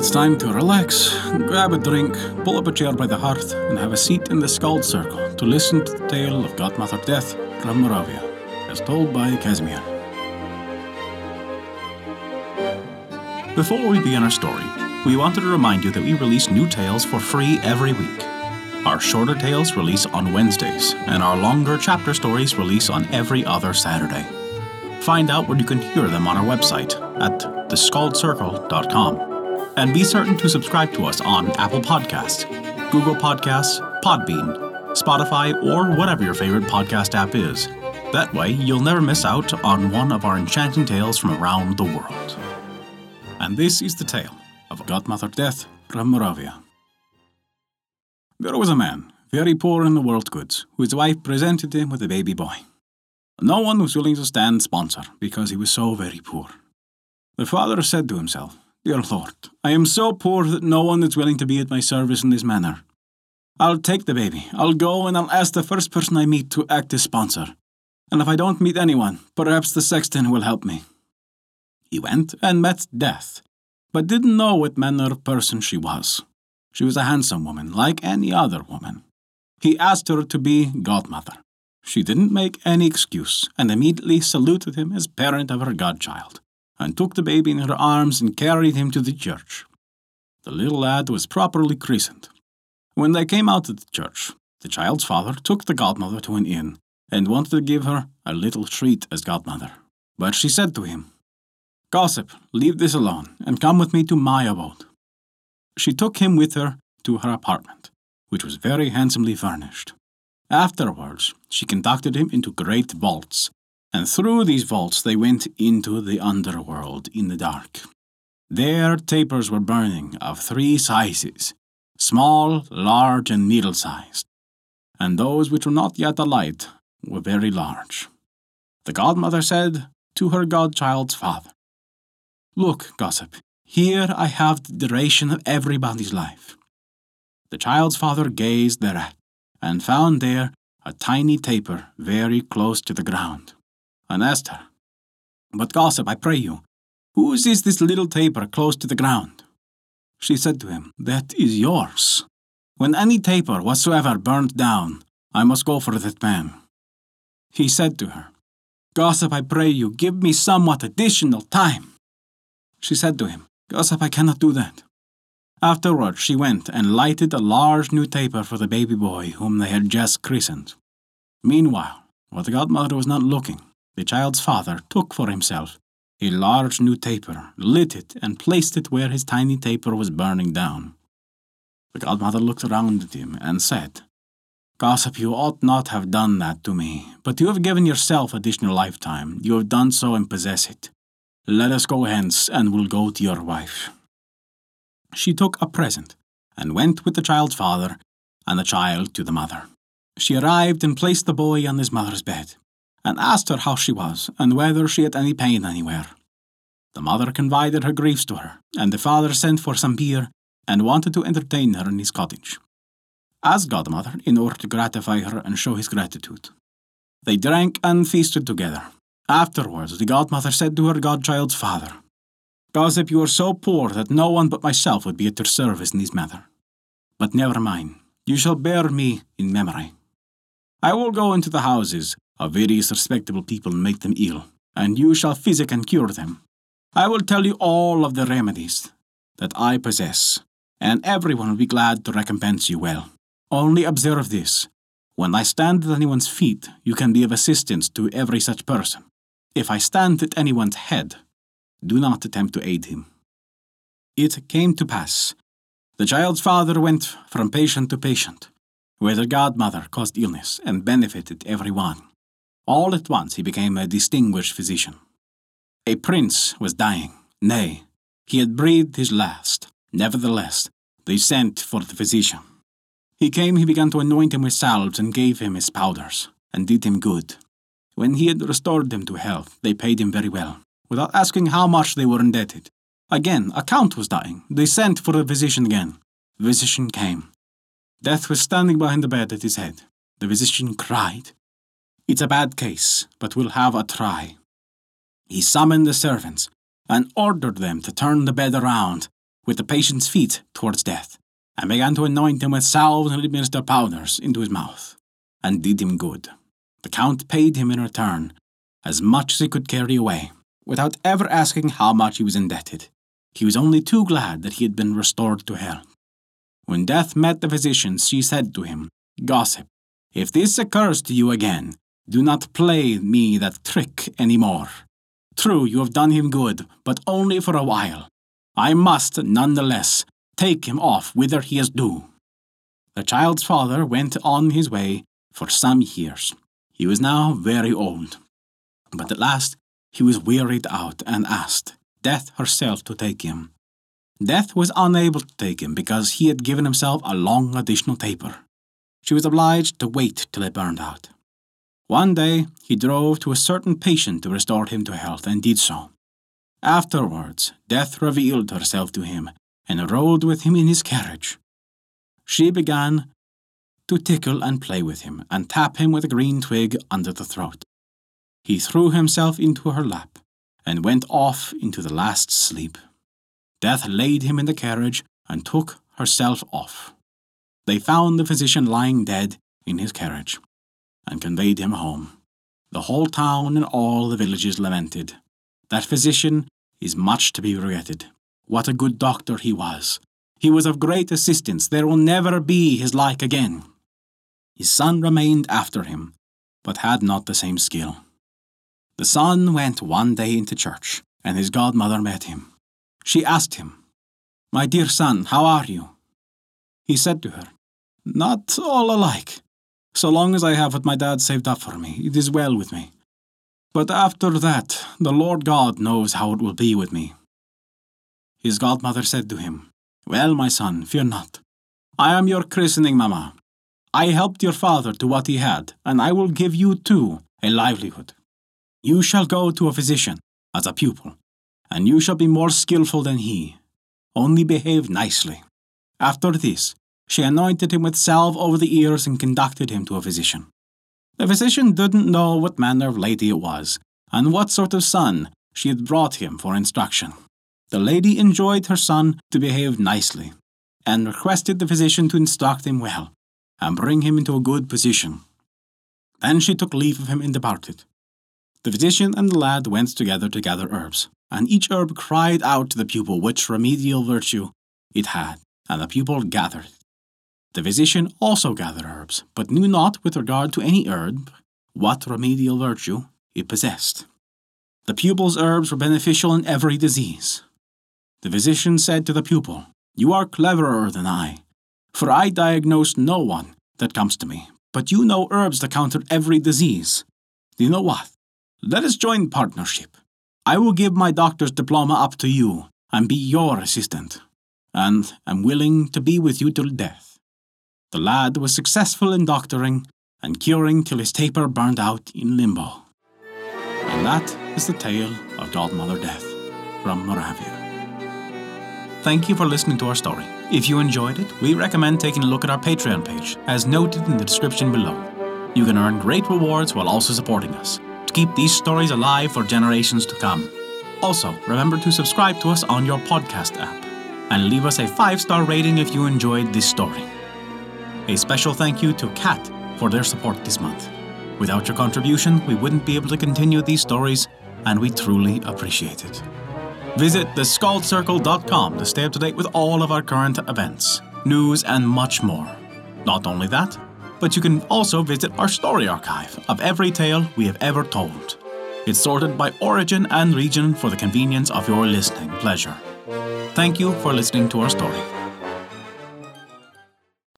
it's time to relax, grab a drink, pull up a chair by the hearth, and have a seat in the Skald's Circle to listen to the tale of Godmother Death from Moravia, as told by Casimir. Before we begin our story, we wanted to remind you that we release new tales for free every week. Our shorter tales release on Wednesdays, and our longer chapter stories release on every other Saturday. Find out where you can hear them on our website at theskaldscircle.com. And be certain to subscribe to us on Apple Podcasts, Google Podcasts, Podbean, Spotify, or whatever your favorite podcast app is. That way, you'll never miss out on one of our enchanting tales from around the world. And this is the tale of Godmother Death from Moravia. There was a man, very poor in the world goods, whose wife presented him with a baby boy. No one was willing to stand sponsor because he was so very poor. The father said to himself, Dear Lord, I am so poor that no one is willing to be at my service in this manner. I'll take the baby, I'll go and I'll ask the first person I meet to act as sponsor. And if I don't meet anyone, perhaps the sexton will help me. He went and met Death, but didn't know what manner of person she was. She was a handsome woman, like any other woman. He asked her to be godmother. She didn't make any excuse and immediately saluted him as parent of her godchild, and took the baby in her arms and carried him to the church. The little lad was properly christened. When they came out of the church, the child's father took the godmother to an inn and wanted to give her a little treat as godmother. But she said to him, Gossip, leave this alone and come with me to my abode. She took him with her to her apartment, which was very handsomely furnished. Afterwards, she conducted him into great vaults, and through these vaults they went into the underworld in the dark. There tapers were burning of three sizes small, large, and middle sized, and those which were not yet alight were very large. The godmother said to her godchild's father, Look, gossip, here I have the duration of everybody's life. The child's father gazed thereat and found there a tiny taper very close to the ground, and asked her, But, gossip, I pray you, whose is this little taper close to the ground? She said to him, That is yours. When any taper whatsoever burned down, I must go for that man. He said to her, Gossip, I pray you, give me somewhat additional time. She said to him, Gossip, I cannot do that. Afterward, she went and lighted a large new taper for the baby boy whom they had just christened. Meanwhile, while the godmother was not looking, the child's father took for himself a large new taper, lit it, and placed it where his tiny taper was burning down. The godmother looked around at him and said, Gossip, you ought not have done that to me, but you have given yourself additional lifetime. You have done so and possess it. Let us go hence, and we'll go to your wife she took a present and went with the child's father and the child to the mother. She arrived and placed the boy on his mother's bed and asked her how she was and whether she had any pain anywhere. The mother confided her griefs to her, and the father sent for some beer and wanted to entertain her in his cottage. As godmother, in order to gratify her and show his gratitude. They drank and feasted together. Afterwards, the godmother said to her godchild's father, Gossip, you are so poor that no one but myself would be at your service in this matter. But never mind, you shall bear me in memory. I will go into the houses of various respectable people make them ill, and you shall physic and cure them. I will tell you all of the remedies that I possess, and everyone will be glad to recompense you well. Only observe this. When I stand at anyone's feet, you can be of assistance to every such person. If I stand at anyone's head, do not attempt to aid him. It came to pass. The child's father went from patient to patient, where the godmother caused illness and benefited everyone. All at once he became a distinguished physician. A prince was dying, nay, he had breathed his last. Nevertheless, they sent for the physician. He came, he began to anoint him with salves and gave him his powders, and did him good. When he had restored him to health, they paid him very well without asking how much they were indebted. Again, a count was dying. They sent for the physician again. The physician came. Death was standing behind the bed at his head. The physician cried, It's a bad case, but we'll have a try. He summoned the servants and ordered them to turn the bed around with the patient's feet towards death, and began to anoint him with salves and administer powders into his mouth, and did him good. The Count paid him in return as much as he could carry away, without ever asking how much he was indebted. He was only too glad that he had been restored to health. When death met the physician, she said to him, Gossip, if this occurs to you again, do not play me that trick any more. True, you have done him good, but only for a while. I must, none the less, take him off whither he is due. The child's father went on his way for some years. He was now very old. But at last he was wearied out and asked Death herself to take him. Death was unable to take him because he had given himself a long additional taper. She was obliged to wait till it burned out. One day he drove to a certain patient to restore him to health and did so. Afterwards, Death revealed herself to him and rode with him in his carriage. She began to tickle and play with him and tap him with a green twig under the throat. He threw himself into her lap and went off into the last sleep. Death laid him in the carriage and took herself off. They found the physician lying dead in his carriage and conveyed him home. The whole town and all the villages lamented. That physician is much to be regretted. What a good doctor he was. He was of great assistance. There will never be his like again. His son remained after him, but had not the same skill. The son went one day into church, and his godmother met him. She asked him, My dear son, how are you? He said to her, Not all alike. So long as I have what my dad saved up for me, it is well with me. But after that, the Lord God knows how it will be with me. His godmother said to him, Well, my son, fear not. I am your christening mamma. I helped your father to what he had, and I will give you too a livelihood. You shall go to a physician as a pupil, and you shall be more skilful than he. Only behave nicely. After this, she anointed him with salve over the ears and conducted him to a physician. The physician didn't know what manner of lady it was, and what sort of son she had brought him for instruction. The lady enjoyed her son to behave nicely, and requested the physician to instruct him well, and bring him into a good position. Then she took leave of him and departed. The physician and the lad went together to gather herbs, and each herb cried out to the pupil which remedial virtue it had, and the pupil gathered the physician also gathered herbs, but knew not with regard to any herb what remedial virtue it possessed. The pupil's herbs were beneficial in every disease. The physician said to the pupil, You are cleverer than I, for I diagnose no one that comes to me, but you know herbs that counter every disease. Do you know what? Let us join partnership. I will give my doctor's diploma up to you and be your assistant, and am willing to be with you till death. The lad was successful in doctoring and curing till his taper burned out in limbo. And that is the tale of Godmother Death from Moravia. Thank you for listening to our story. If you enjoyed it, we recommend taking a look at our Patreon page, as noted in the description below. You can earn great rewards while also supporting us to keep these stories alive for generations to come. Also, remember to subscribe to us on your podcast app and leave us a five star rating if you enjoyed this story. A special thank you to Kat for their support this month. Without your contribution, we wouldn't be able to continue these stories, and we truly appreciate it. Visit theskaldscircle.com to stay up to date with all of our current events, news, and much more. Not only that, but you can also visit our story archive of every tale we have ever told. It's sorted by origin and region for the convenience of your listening pleasure. Thank you for listening to our story.